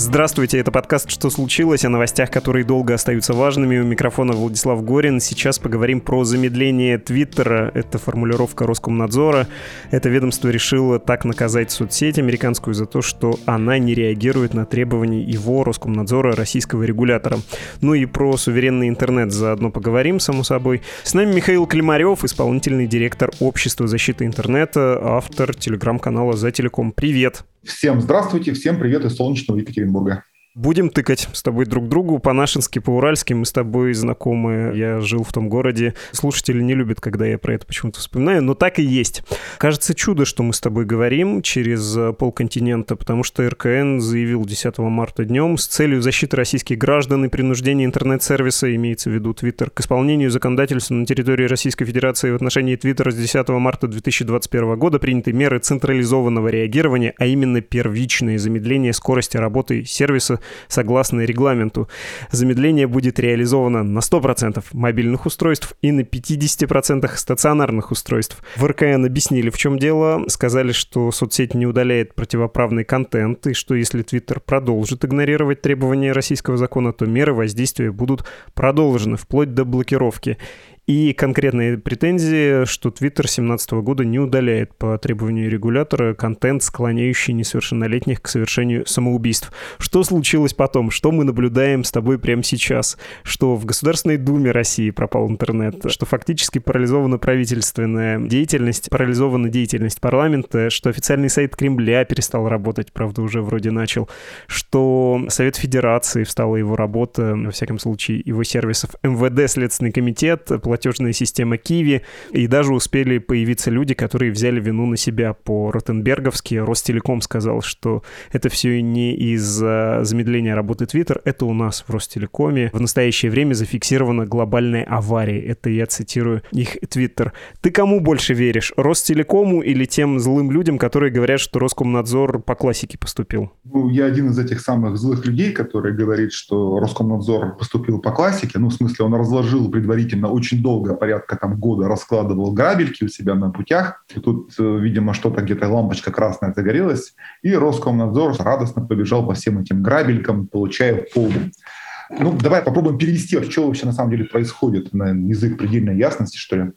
Здравствуйте, это подкаст «Что случилось?» о новостях, которые долго остаются важными. У микрофона Владислав Горин. Сейчас поговорим про замедление Твиттера. Это формулировка Роскомнадзора. Это ведомство решило так наказать соцсеть американскую за то, что она не реагирует на требования его, Роскомнадзора, российского регулятора. Ну и про суверенный интернет заодно поговорим, само собой. С нами Михаил Климарев, исполнительный директор Общества защиты интернета, автор телеграм-канала «За телеком». Привет! Всем здравствуйте, всем привет из солнечного Екатеринбурга. Будем тыкать с тобой друг другу по-нашенски, по-уральски. Мы с тобой знакомы. Я жил в том городе. Слушатели не любят, когда я про это почему-то вспоминаю, но так и есть. Кажется, чудо, что мы с тобой говорим через э, полконтинента, потому что РКН заявил 10 марта днем с целью защиты российских граждан и принуждения интернет-сервиса, имеется в виду Твиттер, к исполнению законодательства на территории Российской Федерации в отношении Твиттера с 10 марта 2021 года приняты меры централизованного реагирования, а именно первичное замедление скорости работы сервиса согласно регламенту. Замедление будет реализовано на 100% мобильных устройств и на 50% стационарных устройств. В РКН объяснили, в чем дело. Сказали, что соцсеть не удаляет противоправный контент, и что если Твиттер продолжит игнорировать требования российского закона, то меры воздействия будут продолжены вплоть до блокировки. И конкретные претензии, что Twitter 2017 года не удаляет по требованию регулятора контент, склоняющий несовершеннолетних к совершению самоубийств. Что случилось потом? Что мы наблюдаем с тобой прямо сейчас? Что в Государственной Думе России пропал интернет? Что фактически парализована правительственная деятельность, парализована деятельность парламента? Что официальный сайт Кремля перестал работать, правда, уже вроде начал? Что Совет Федерации встала его работа, во всяком случае, его сервисов МВД, Следственный комитет, платежная система Киви, и даже успели появиться люди, которые взяли вину на себя по Ротенберговски. Ростелеком сказал, что это все не из-за замедления работы Twitter, это у нас в Ростелекоме. В настоящее время зафиксирована глобальная авария. Это я цитирую их Twitter. Ты кому больше веришь, Ростелекому или тем злым людям, которые говорят, что Роскомнадзор по классике поступил? Ну, я один из этих самых злых людей, который говорит, что Роскомнадзор поступил по классике. Ну, в смысле, он разложил предварительно очень долго, порядка там года, раскладывал грабельки у себя на путях. И тут, э, видимо, что-то где-то лампочка красная загорелась, и Роскомнадзор радостно побежал по всем этим грабелькам, получая полу. Ну, давай попробуем перевести, что вообще на самом деле происходит на язык предельной ясности, что ли.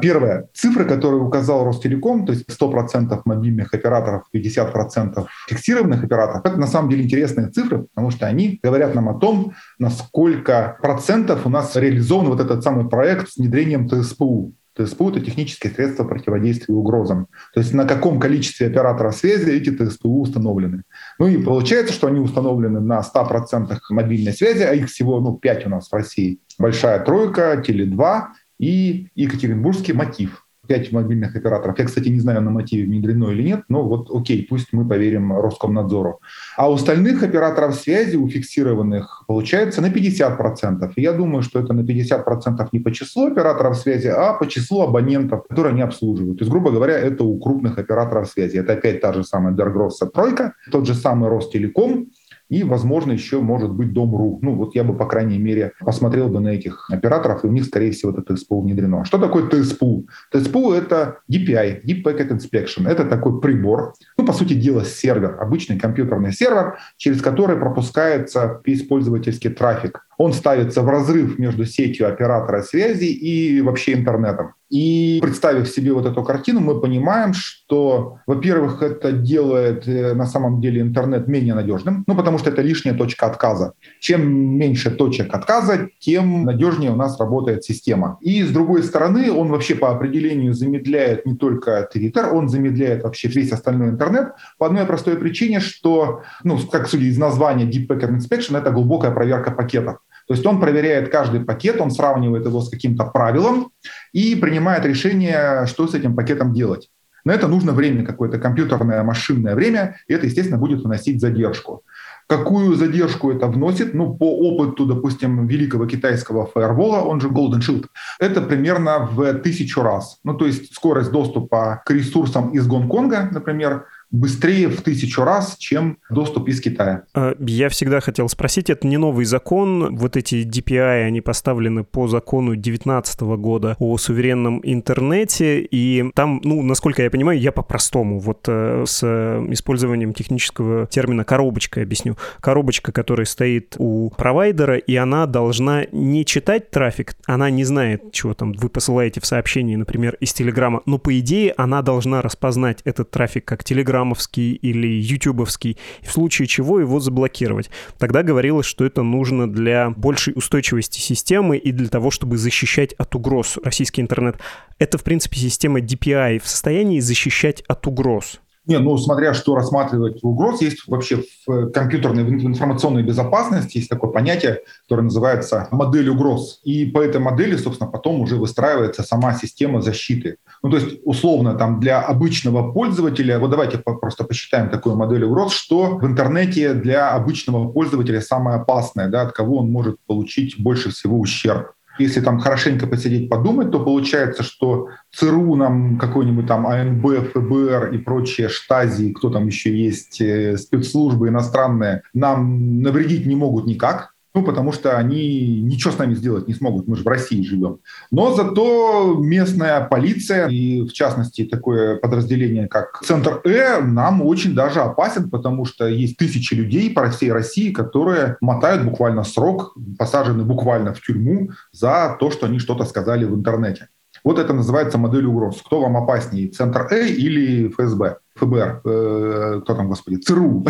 Первое. Цифры, которые указал Ростелеком, то есть 100% мобильных операторов, 50% фиксированных операторов, это на самом деле интересные цифры, потому что они говорят нам о том, насколько процентов у нас реализован вот этот самый проект с внедрением ТСПУ. ТСПУ — это технические средства противодействия угрозам. То есть на каком количестве операторов связи эти ТСПУ установлены. Ну и получается, что они установлены на 100% мобильной связи, а их всего ну, 5 у нас в России. Большая тройка, Теле2 и Екатеринбургский мотив пять мобильных операторов. Я, кстати, не знаю, на мотиве внедрено или нет, но вот окей, пусть мы поверим Роскомнадзору. А у остальных операторов связи, у фиксированных, получается на 50%. И я думаю, что это на 50% не по числу операторов связи, а по числу абонентов, которые они обслуживают. То есть, грубо говоря, это у крупных операторов связи. Это опять та же самая Дергросса тройка, тот же самый Ростелеком, и, возможно, еще может быть Дом.ру. Ну, вот я бы, по крайней мере, посмотрел бы на этих операторов, и у них, скорее всего, это ТСПУ внедрено. Что такое ТСПУ? ТСПУ — это DPI, Deep Packet Inspection. Это такой прибор, ну, по сути дела, сервер, обычный компьютерный сервер, через который пропускается пользовательский трафик он ставится в разрыв между сетью оператора связи и вообще интернетом. И представив себе вот эту картину, мы понимаем, что, во-первых, это делает э, на самом деле интернет менее надежным, ну, потому что это лишняя точка отказа. Чем меньше точек отказа, тем надежнее у нас работает система. И, с другой стороны, он вообще по определению замедляет не только Twitter, он замедляет вообще весь остальной интернет по одной простой причине, что, ну, как судя из названия Deep Packet Inspection, это глубокая проверка пакетов. То есть он проверяет каждый пакет, он сравнивает его с каким-то правилом и принимает решение, что с этим пакетом делать. На это нужно время, какое-то компьютерное, машинное время, и это, естественно, будет вносить задержку. Какую задержку это вносит? Ну, по опыту, допустим, великого китайского фаервола, он же Golden Shield, это примерно в тысячу раз. Ну, то есть скорость доступа к ресурсам из Гонконга, например, быстрее в тысячу раз, чем доступ из Китая. А, я всегда хотел спросить, это не новый закон, вот эти DPI, они поставлены по закону 2019 года о суверенном интернете, и там, ну, насколько я понимаю, я по-простому, вот э, с использованием технического термина коробочка объясню. Коробочка, которая стоит у провайдера, и она должна не читать трафик, она не знает, чего там вы посылаете в сообщении, например, из Телеграма, но по идее она должна распознать этот трафик как телеграммовский или ютубовский, в случае чего его заблокировать. Тогда говорилось, что это нужно для большей устойчивости системы и для того, чтобы защищать от угроз российский интернет. Это, в принципе, система DPI в состоянии защищать от угроз. Не, ну, смотря что рассматривать угроз, есть вообще в компьютерной, в информационной безопасности есть такое понятие, которое называется модель угроз. И по этой модели, собственно, потом уже выстраивается сама система защиты. Ну, то есть, условно, там для обычного пользователя, вот давайте просто посчитаем такую модель угроз, что в интернете для обычного пользователя самое опасное, да, от кого он может получить больше всего ущерб если там хорошенько посидеть, подумать, то получается, что ЦРУ нам какой-нибудь там АНБ, ФБР и прочие штази, кто там еще есть, э, спецслужбы иностранные, нам навредить не могут никак. Ну, потому что они ничего с нами сделать не смогут, мы же в России живем. Но зато местная полиция, и в частности такое подразделение, как Центр Э, нам очень даже опасен, потому что есть тысячи людей по всей России, которые мотают буквально срок, посажены буквально в тюрьму за то, что они что-то сказали в интернете. Вот это называется модель угроз. Кто вам опаснее, Центр Э или ФСБ? ФБР, э, кто там, господи, ЦРУ.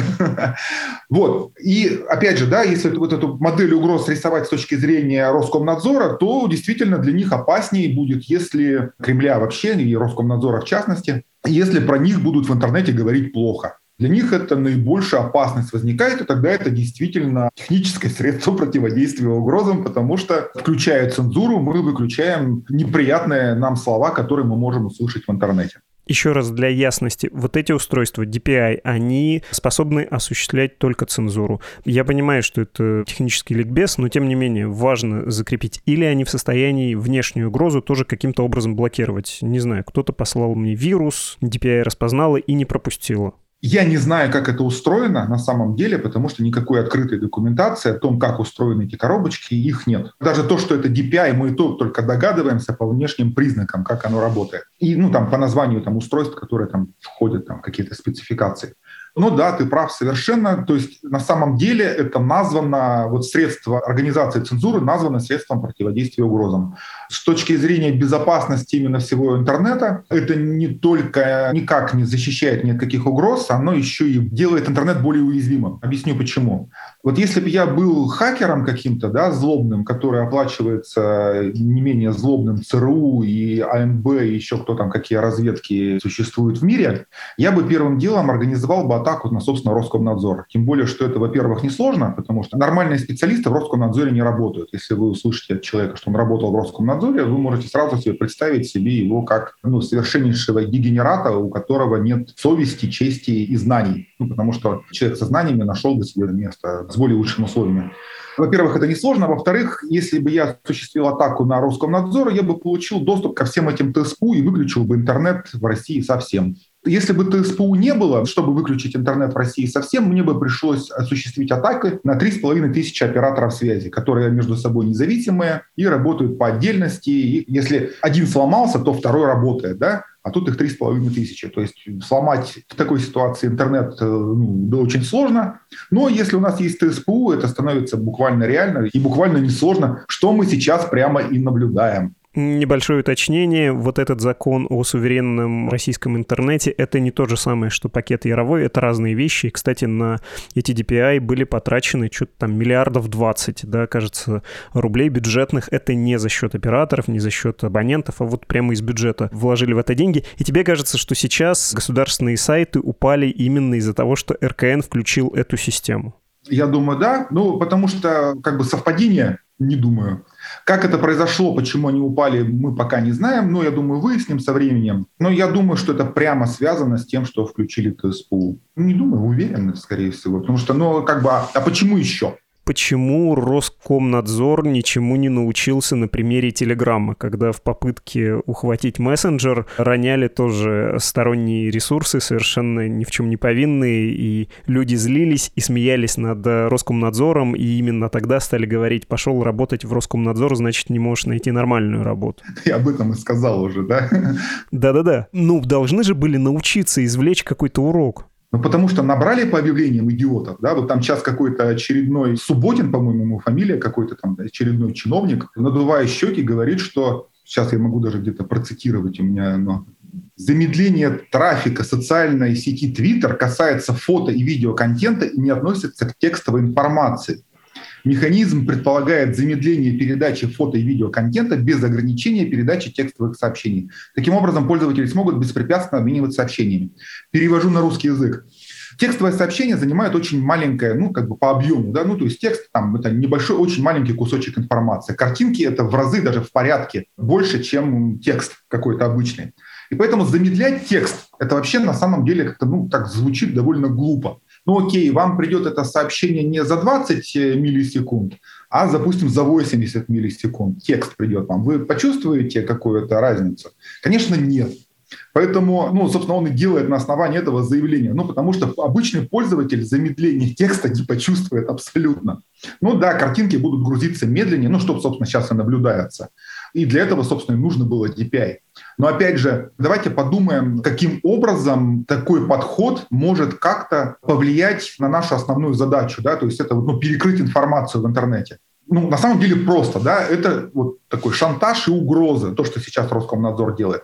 вот. И, опять же, да, если вот эту модель угроз рисовать с точки зрения Роскомнадзора, то действительно для них опаснее будет, если Кремля вообще и Роскомнадзора в частности, если про них будут в интернете говорить плохо. Для них это наибольшая опасность возникает, и тогда это действительно техническое средство противодействия угрозам, потому что, включая цензуру, мы выключаем неприятные нам слова, которые мы можем услышать в интернете. Еще раз для ясности, вот эти устройства DPI, они способны осуществлять только цензуру. Я понимаю, что это технический ликбез, но тем не менее важно закрепить. Или они в состоянии внешнюю угрозу тоже каким-то образом блокировать. Не знаю, кто-то послал мне вирус, DPI распознала и не пропустила. Я не знаю, как это устроено на самом деле, потому что никакой открытой документации о том, как устроены эти коробочки, их нет. Даже то, что это DPI, мы и то только догадываемся по внешним признакам, как оно работает. И ну, там, по названию там, устройств, которые там входят, там, какие-то спецификации. Ну да, ты прав совершенно. То есть на самом деле это названо, вот средство организации цензуры названо средством противодействия угрозам. С точки зрения безопасности именно всего интернета, это не только никак не защищает ни от каких угроз, оно еще и делает интернет более уязвимым. Объясню почему. Вот если бы я был хакером каким-то, да, злобным, который оплачивается не менее злобным ЦРУ и АНБ, и еще кто там, какие разведки существуют в мире, я бы первым делом организовал бы атаку на, собственно, Роскомнадзор. Тем более, что это, во-первых, несложно, потому что нормальные специалисты в Роскомнадзоре не работают. Если вы услышите от человека, что он работал в Роскомнадзоре, вы можете сразу себе представить себе его как ну, совершеннейшего дегенерата, у которого нет совести, чести и знаний. Ну, потому что человек со знаниями нашел бы себе место с более лучшими условиями. Во-первых, это несложно. Во-вторых, если бы я осуществил атаку на Роскомнадзор, я бы получил доступ ко всем этим ТСПУ и выключил бы интернет в России совсем. Если бы ТСПУ не было, чтобы выключить интернет в России совсем, мне бы пришлось осуществить атаки на 3,5 тысячи операторов связи, которые между собой независимые и работают по отдельности. И если один сломался, то второй работает. Да? а тут их 3,5 тысячи. То есть сломать в такой ситуации интернет э, ну, да, очень сложно. Но если у нас есть ТСПУ, это становится буквально реально и буквально несложно, что мы сейчас прямо и наблюдаем. Небольшое уточнение. Вот этот закон о суверенном российском интернете — это не то же самое, что пакет Яровой. Это разные вещи. И, кстати, на эти DPI были потрачены что-то там миллиардов 20, да, кажется, рублей бюджетных. Это не за счет операторов, не за счет абонентов, а вот прямо из бюджета вложили в это деньги. И тебе кажется, что сейчас государственные сайты упали именно из-за того, что РКН включил эту систему? Я думаю, да. Ну, потому что как бы совпадение, не думаю. Как это произошло, почему они упали, мы пока не знаем, но я думаю, выясним со временем. Но я думаю, что это прямо связано с тем, что включили ТСПУ. Не думаю, уверен, скорее всего. Потому что, ну, как бы, а, а почему еще? Почему Роскомнадзор ничему не научился на примере Телеграма, когда в попытке ухватить мессенджер роняли тоже сторонние ресурсы, совершенно ни в чем не повинные, и люди злились и смеялись над Роскомнадзором, и именно тогда стали говорить, пошел работать в Роскомнадзор, значит, не можешь найти нормальную работу. Я об этом и сказал уже, да? Да-да-да. Ну, должны же были научиться извлечь какой-то урок. Ну, потому что набрали по объявлениям идиотов, да, вот там сейчас какой-то очередной Субботин, по-моему, ему фамилия, какой-то там очередной чиновник, надувая щеки, говорит, что, сейчас я могу даже где-то процитировать, у меня но замедление трафика социальной сети Twitter касается фото и видеоконтента и не относится к текстовой информации. Механизм предполагает замедление передачи фото и видеоконтента без ограничения передачи текстовых сообщений. Таким образом, пользователи смогут беспрепятственно обмениваться сообщениями. Перевожу на русский язык. Текстовое сообщение занимает очень маленькое, ну, как бы по объему, да, ну, то есть текст там, это небольшой, очень маленький кусочек информации. Картинки это в разы, даже в порядке, больше, чем текст какой-то обычный. И поэтому замедлять текст, это вообще на самом деле как-то, ну, так звучит довольно глупо ну окей, вам придет это сообщение не за 20 э, миллисекунд, а, допустим, за 80 миллисекунд текст придет вам. Вы почувствуете какую-то разницу? Конечно, нет. Поэтому, ну, собственно, он и делает на основании этого заявления. Ну, потому что обычный пользователь замедление текста не почувствует абсолютно. Ну да, картинки будут грузиться медленнее, ну, что, собственно, сейчас и наблюдается. И для этого, собственно, и нужно было DPI. Но опять же, давайте подумаем, каким образом такой подход может как-то повлиять на нашу основную задачу, да, то есть это ну, перекрыть информацию в интернете. Ну, на самом деле просто, да, это вот такой шантаж и угроза, то, что сейчас Роскомнадзор делает.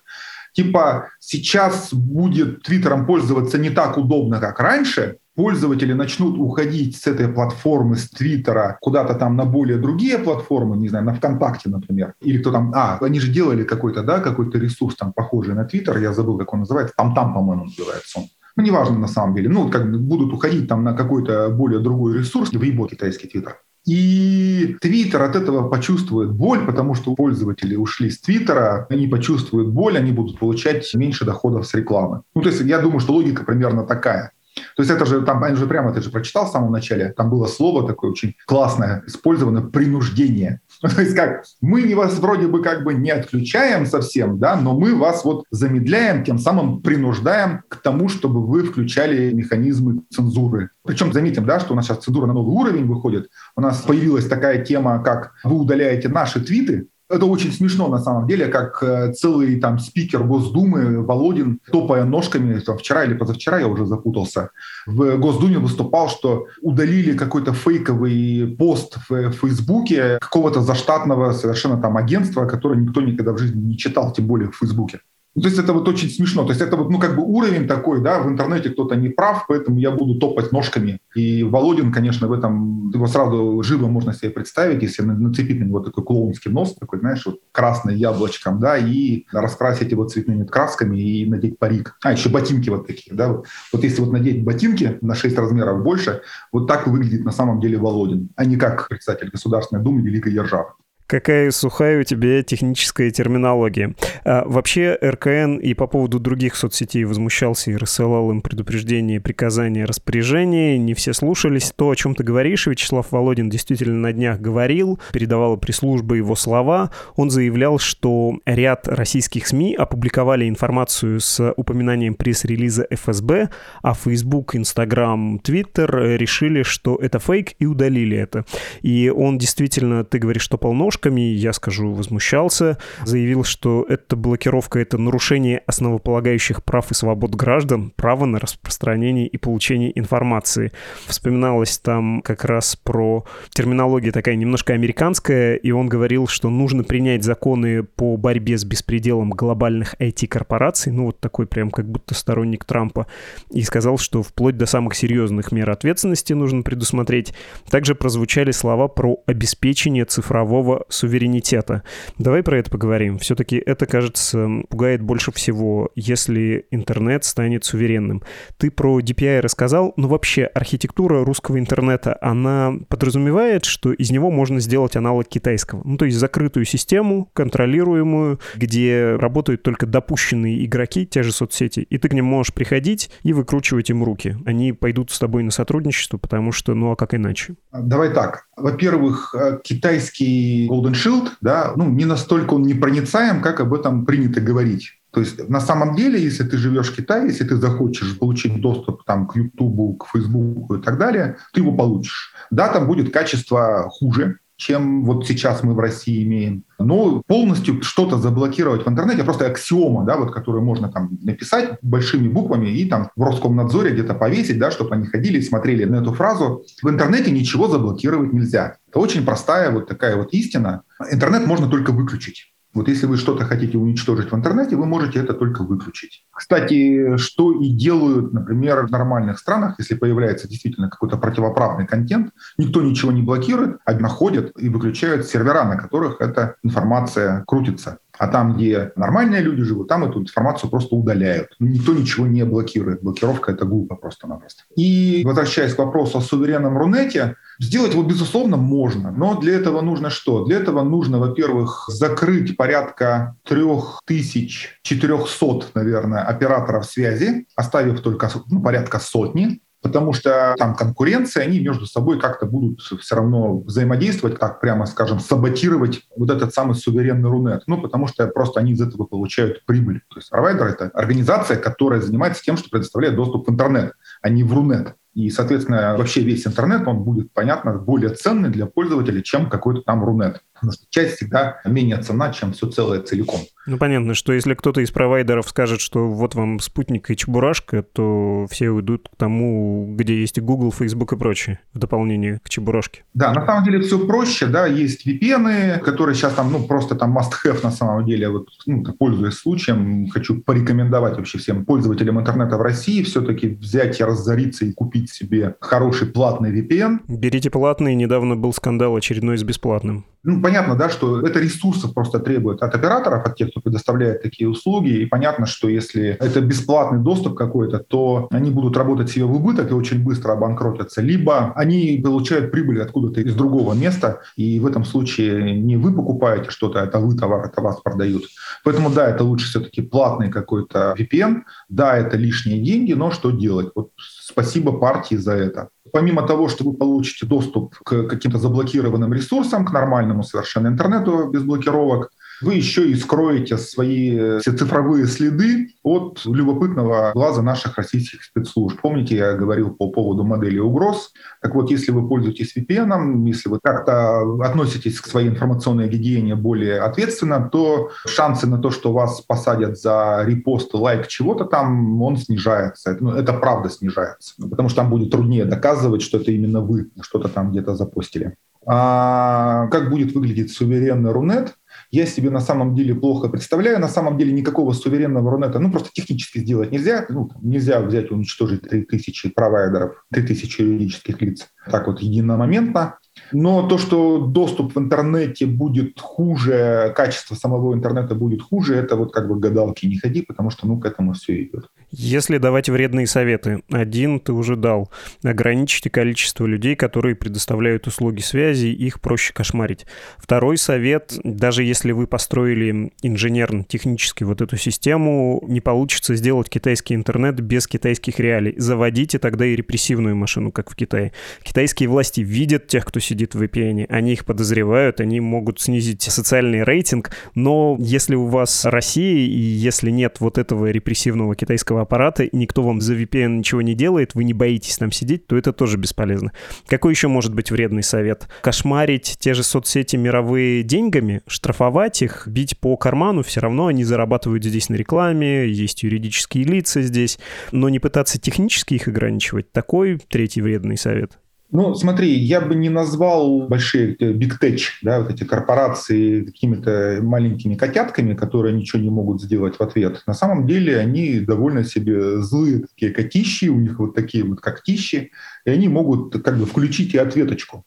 Типа сейчас будет Твиттером пользоваться не так удобно, как раньше, пользователи начнут уходить с этой платформы, с Твиттера, куда-то там на более другие платформы, не знаю, на ВКонтакте, например, или кто там, а, они же делали какой-то, да, какой-то ресурс там похожий на Твиттер, я забыл, как он называется, там-там, по-моему, называется он. Ну, неважно на самом деле. Ну, как бы будут уходить там на какой-то более другой ресурс, в его китайский Твиттер. И Твиттер от этого почувствует боль, потому что пользователи ушли с Твиттера, они почувствуют боль, они будут получать меньше доходов с рекламы. Ну, то есть я думаю, что логика примерно такая. То есть это же, там, они же прямо, ты же прочитал в самом начале, там было слово такое очень классное, использовано, принуждение. То есть как, мы вас вроде бы как бы не отключаем совсем, да, но мы вас вот замедляем, тем самым принуждаем к тому, чтобы вы включали механизмы цензуры. Причем заметим, да, что у нас сейчас цензура на новый уровень выходит. У нас появилась такая тема, как вы удаляете наши твиты, это очень смешно на самом деле, как э, целый там спикер Госдумы Володин, топая ножками, там, вчера или позавчера, я уже запутался, в Госдуме выступал, что удалили какой-то фейковый пост в Фейсбуке какого-то заштатного совершенно там агентства, которое никто никогда в жизни не читал, тем более в Фейсбуке. Ну, то есть это вот очень смешно. То есть это вот, ну, как бы уровень такой, да, в интернете кто-то не прав, поэтому я буду топать ножками. И Володин, конечно, в этом, его сразу живо можно себе представить, если нацепить на него такой клоунский нос, такой, знаешь, вот красный яблочком, да, и раскрасить его цветными красками и надеть парик. А, еще ботинки вот такие, да. Вот, вот если вот надеть ботинки на 6 размеров больше, вот так выглядит на самом деле Володин, а не как председатель Государственной Думы Великой Державы. Какая сухая у тебя техническая терминология. А, вообще РКН и по поводу других соцсетей возмущался и рассылал им предупреждения, приказания, распоряжения. Не все слушались. То, о чем ты говоришь, Вячеслав Володин действительно на днях говорил, передавала пресс-служба его слова. Он заявлял, что ряд российских СМИ опубликовали информацию с упоминанием пресс-релиза ФСБ, а Facebook, Instagram, Twitter решили, что это фейк и удалили это. И он действительно, ты говоришь, что полнож ножками, я скажу, возмущался, заявил, что эта блокировка — это нарушение основополагающих прав и свобод граждан, право на распространение и получение информации. Вспоминалось там как раз про терминология такая немножко американская, и он говорил, что нужно принять законы по борьбе с беспределом глобальных IT-корпораций, ну вот такой прям как будто сторонник Трампа, и сказал, что вплоть до самых серьезных мер ответственности нужно предусмотреть. Также прозвучали слова про обеспечение цифрового суверенитета. Давай про это поговорим. Все-таки это, кажется, пугает больше всего, если интернет станет суверенным. Ты про DPI рассказал, но вообще архитектура русского интернета, она подразумевает, что из него можно сделать аналог китайского. Ну, то есть закрытую систему, контролируемую, где работают только допущенные игроки, те же соцсети, и ты к ним можешь приходить и выкручивать им руки. Они пойдут с тобой на сотрудничество, потому что, ну а как иначе? Давай так. Во-первых, китайский Golden Shield, да, ну, не настолько он непроницаем, как об этом принято говорить. То есть на самом деле, если ты живешь в Китае, если ты захочешь получить доступ там, к YouTube, к Facebook и так далее, ты его получишь. Да, там будет качество хуже, чем вот сейчас мы в России имеем. Но полностью что-то заблокировать в интернете просто аксиома, да, вот, которую можно там написать большими буквами и там в Роскомнадзоре где-то повесить, да, чтобы они ходили и смотрели на эту фразу. В интернете ничего заблокировать нельзя. Это очень простая вот такая вот истина. Интернет можно только выключить. Вот если вы что-то хотите уничтожить в интернете, вы можете это только выключить. Кстати, что и делают, например, в нормальных странах, если появляется действительно какой-то противоправный контент, никто ничего не блокирует, а находят и выключают сервера, на которых эта информация крутится. А там, где нормальные люди живут, там эту информацию просто удаляют. Никто ничего не блокирует. Блокировка — это глупо просто-напросто. И возвращаясь к вопросу о суверенном Рунете, сделать его, безусловно, можно. Но для этого нужно что? Для этого нужно, во-первых, закрыть порядка 3400, наверное, операторов связи, оставив только ну, порядка сотни потому что там конкуренция, они между собой как-то будут все равно взаимодействовать, как прямо скажем, саботировать вот этот самый суверенный Рунет. Ну, потому что просто они из этого получают прибыль. То есть провайдер — это организация, которая занимается тем, что предоставляет доступ в интернет, а не в Рунет. И, соответственно, вообще весь интернет, он будет, понятно, более ценный для пользователя, чем какой-то там Рунет. Потому что часть всегда менее цена, чем все целое целиком. Ну, понятно, что если кто-то из провайдеров скажет, что вот вам спутник и чебурашка, то все уйдут к тому, где есть и Google, Facebook и прочее, в дополнение к чебурашке. Да, на самом деле все проще, да, есть VPN, которые сейчас там, ну, просто там must-have на самом деле, вот, ну, пользуясь случаем, хочу порекомендовать вообще всем пользователям интернета в России все-таки взять и разориться и купить себе хороший платный VPN. Берите платный, недавно был скандал очередной с бесплатным. Ну, понятно, да, что это ресурсов просто требует от операторов, от тех, кто предоставляет такие услуги. И понятно, что если это бесплатный доступ какой-то, то они будут работать себе в убыток и очень быстро обанкротятся. Либо они получают прибыль откуда-то из другого места, и в этом случае не вы покупаете что-то, это вы товар, это вас продают. Поэтому да, это лучше все-таки платный какой-то VPN. Да, это лишние деньги, но что делать? Вот спасибо партии за это помимо того, что вы получите доступ к каким-то заблокированным ресурсам, к нормальному совершенно интернету без блокировок, вы еще и скроете свои э, все цифровые следы от любопытного глаза наших российских спецслужб. Помните, я говорил по поводу модели угроз? Так вот, если вы пользуетесь VPN, если вы как-то относитесь к своей информационной гигиене более ответственно, то шансы на то, что вас посадят за репост, лайк чего-то там, он снижается. Ну, это правда снижается. Потому что там будет труднее доказывать, что это именно вы что-то там где-то запустили. А как будет выглядеть суверенный Рунет? я себе на самом деле плохо представляю. На самом деле никакого суверенного Рунета, ну, просто технически сделать нельзя. Ну, нельзя взять и уничтожить 3000 провайдеров, 3000 юридических лиц так вот единомоментно. Но то, что доступ в интернете будет хуже, качество самого интернета будет хуже, это вот как бы гадалки не ходи, потому что ну к этому все идет. Если давать вредные советы, один ты уже дал. Ограничьте количество людей, которые предоставляют услуги связи, их проще кошмарить. Второй совет, даже если вы построили инженерно-технически вот эту систему, не получится сделать китайский интернет без китайских реалий. Заводите тогда и репрессивную машину, как в Китае. Китайские власти видят тех, кто сидит в VPN, они их подозревают, они могут снизить социальный рейтинг, но если у вас Россия и если нет вот этого репрессивного китайского аппарата, и никто вам за VPN ничего не делает, вы не боитесь там сидеть, то это тоже бесполезно. Какой еще может быть вредный совет? Кошмарить те же соцсети мировые деньгами, штрафовать их, бить по карману, все равно они зарабатывают здесь на рекламе, есть юридические лица здесь, но не пытаться технически их ограничивать, такой третий вредный совет. Ну, смотри, я бы не назвал большие э, big tech, да, вот эти корпорации какими-то маленькими котятками, которые ничего не могут сделать в ответ. На самом деле они довольно себе злые такие котищи, у них вот такие вот когтищи, и они могут как бы включить и ответочку.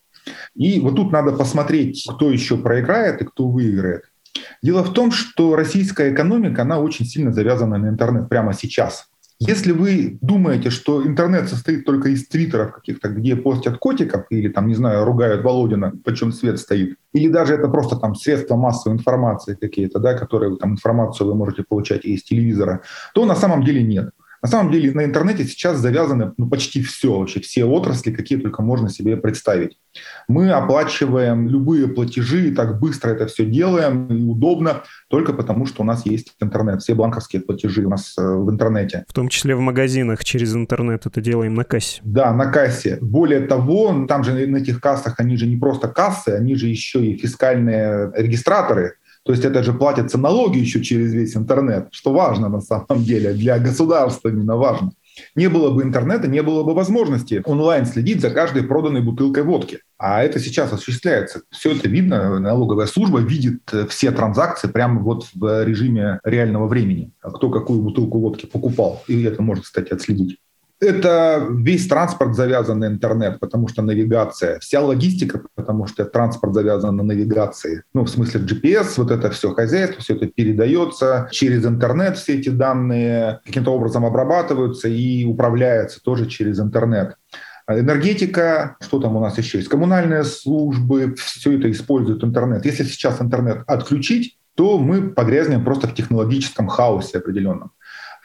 И вот тут надо посмотреть, кто еще проиграет и кто выиграет. Дело в том, что российская экономика, она очень сильно завязана на интернет прямо сейчас. Если вы думаете, что интернет состоит только из твиттеров каких-то, где постят котиков или там, не знаю, ругают Володина, почем свет стоит, или даже это просто там средства массовой информации какие-то, да, которые там информацию вы можете получать из телевизора, то на самом деле нет. На самом деле на интернете сейчас завязаны ну, почти все, вообще все отрасли, какие только можно себе представить. Мы оплачиваем любые платежи, и так быстро это все делаем, и удобно, только потому что у нас есть интернет. Все банковские платежи у нас э, в интернете. В том числе в магазинах через интернет это делаем на кассе. Да, на кассе. Более того, там же на этих кассах, они же не просто кассы, они же еще и фискальные регистраторы, то есть это же платятся налоги еще через весь интернет, что важно на самом деле, для государства именно важно. Не было бы интернета, не было бы возможности онлайн следить за каждой проданной бутылкой водки. А это сейчас осуществляется. Все это видно, налоговая служба видит э, все транзакции прямо вот в режиме реального времени. А кто какую бутылку водки покупал. И это можно, кстати, отследить. Это весь транспорт завязан на интернет, потому что навигация, вся логистика, потому что транспорт завязан на навигации. Ну, в смысле GPS, вот это все хозяйство, все это передается через интернет, все эти данные каким-то образом обрабатываются и управляются тоже через интернет. Энергетика, что там у нас еще есть, коммунальные службы, все это используют интернет. Если сейчас интернет отключить, то мы погрязнем просто в технологическом хаосе определенном.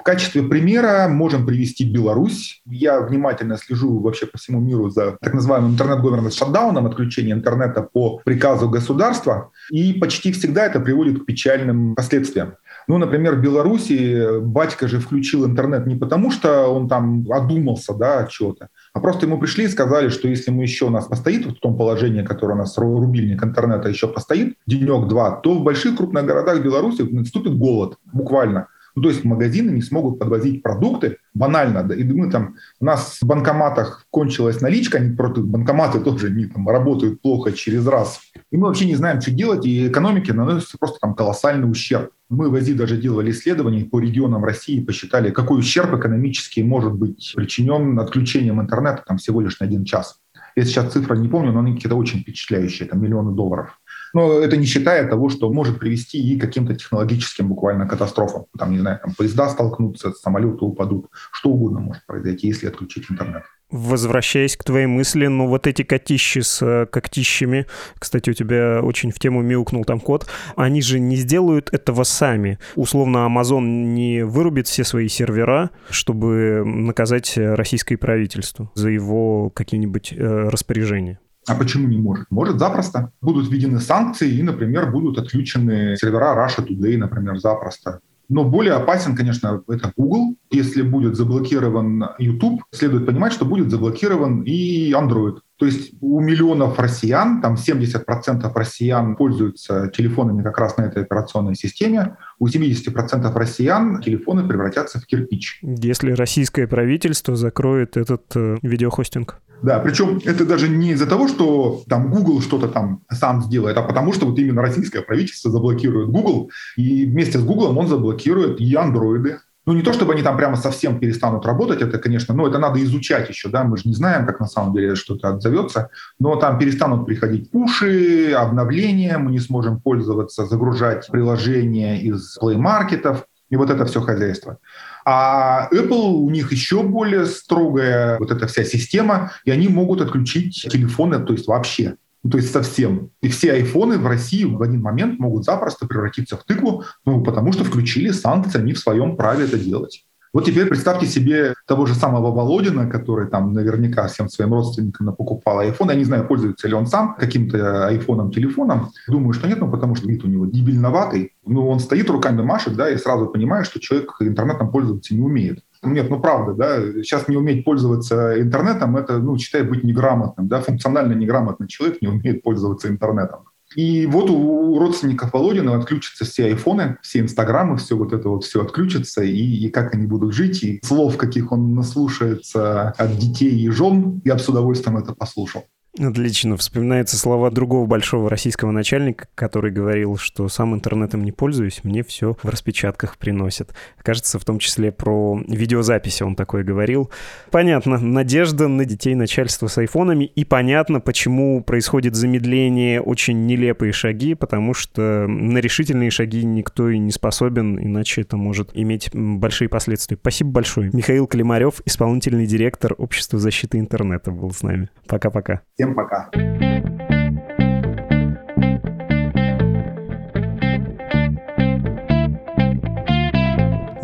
В качестве примера можем привести Беларусь. Я внимательно слежу вообще по всему миру за так называемым интернет-governance шатдауном, отключение интернета по приказу государства, и почти всегда это приводит к печальным последствиям. Ну, например, в Беларуси батька же включил интернет не потому, что он там одумался, да, от чего-то, а просто ему пришли и сказали, что если мы еще у нас постоит в том положении, которое у нас рубильник интернета еще постоит, денек-два, то в больших крупных городах Беларуси наступит голод, буквально. Ну, то есть магазины не смогут подвозить продукты банально. Да, и мы там, у нас в банкоматах кончилась наличка, они банкоматы тоже не там, работают плохо через раз. И мы вообще не знаем, что делать, и экономике наносится просто там колоссальный ущерб. Мы в АЗИ даже делали исследования по регионам России, посчитали, какой ущерб экономический может быть причинен отключением интернета там всего лишь на один час. Я сейчас цифры не помню, но они какие-то очень впечатляющие, там миллионы долларов. Но это не считая того, что может привести и к каким-то технологическим буквально катастрофам. Там, не знаю, там поезда столкнутся, самолеты упадут. Что угодно может произойти, если отключить интернет. Возвращаясь к твоей мысли, ну вот эти котищи с э, когтищами, кстати, у тебя очень в тему мяукнул там кот, они же не сделают этого сами. Условно, Amazon не вырубит все свои сервера, чтобы наказать российское правительство за его какие-нибудь э, распоряжения. А почему не может? Может запросто. Будут введены санкции и, например, будут отключены сервера Russia Today, например, запросто. Но более опасен, конечно, это Google. Если будет заблокирован YouTube, следует понимать, что будет заблокирован и Android. То есть у миллионов россиян, там 70% россиян пользуются телефонами как раз на этой операционной системе, у 70% россиян телефоны превратятся в кирпич. Если российское правительство закроет этот э, видеохостинг. Да, причем это даже не из-за того, что там Google что-то там сам сделает, а потому что вот именно российское правительство заблокирует Google, и вместе с Google он заблокирует и андроиды, ну, не то, чтобы они там прямо совсем перестанут работать, это, конечно, ну, это надо изучать еще, да, мы же не знаем, как на самом деле что-то отзовется, но там перестанут приходить пуши, обновления, мы не сможем пользоваться, загружать приложения из Play маркетов и вот это все хозяйство. А Apple, у них еще более строгая вот эта вся система, и они могут отключить телефоны, то есть вообще. Ну, то есть совсем. И все айфоны в России в один момент могут запросто превратиться в тыкву, ну, потому что включили санкции, они в своем праве это делать. Вот теперь представьте себе того же самого Володина, который там наверняка всем своим родственникам покупал iPhone. Я не знаю, пользуется ли он сам каким-то айфоном, телефоном. Думаю, что нет, ну потому что вид у него дебильноватый. Ну, он стоит руками машет, да, и сразу понимаю, что человек интернетом пользоваться не умеет. Нет, ну правда, да, сейчас не уметь пользоваться интернетом, это, ну, считай, быть неграмотным, да, функционально неграмотный человек не умеет пользоваться интернетом. И вот у родственников Володина отключатся все айфоны, все инстаграмы, все вот это вот все отключится, и, и как они будут жить, и слов, каких он наслушается от детей и жен, я бы с удовольствием это послушал. Отлично. Вспоминаются слова другого большого российского начальника, который говорил, что сам интернетом не пользуюсь, мне все в распечатках приносят. Кажется, в том числе про видеозаписи он такое говорил. Понятно, надежда на детей начальства с айфонами, и понятно, почему происходит замедление, очень нелепые шаги, потому что на решительные шаги никто и не способен, иначе это может иметь большие последствия. Спасибо большое. Михаил Климарев, исполнительный директор Общества защиты интернета, был с нами. Пока-пока. Всем пока.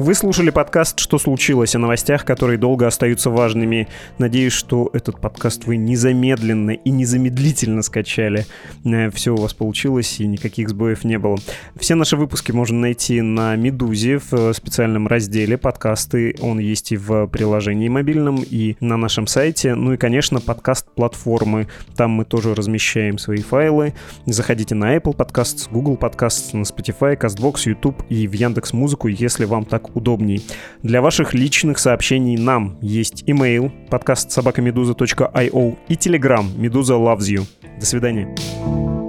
Вы слушали подкаст «Что случилось?» о новостях, которые долго остаются важными. Надеюсь, что этот подкаст вы незамедленно и незамедлительно скачали. Э, Все у вас получилось и никаких сбоев не было. Все наши выпуски можно найти на Медузе в специальном разделе подкасты. Он есть и в приложении мобильном, и на нашем сайте. Ну и, конечно, подкаст-платформы. Там мы тоже размещаем свои файлы. Заходите на Apple Podcasts, Google Podcasts, на Spotify, CastBox, YouTube и в Яндекс Музыку, если вам так удобней. Для ваших личных сообщений нам есть email подкаст собакамедуза.io и telegram Медуза loves you. До свидания.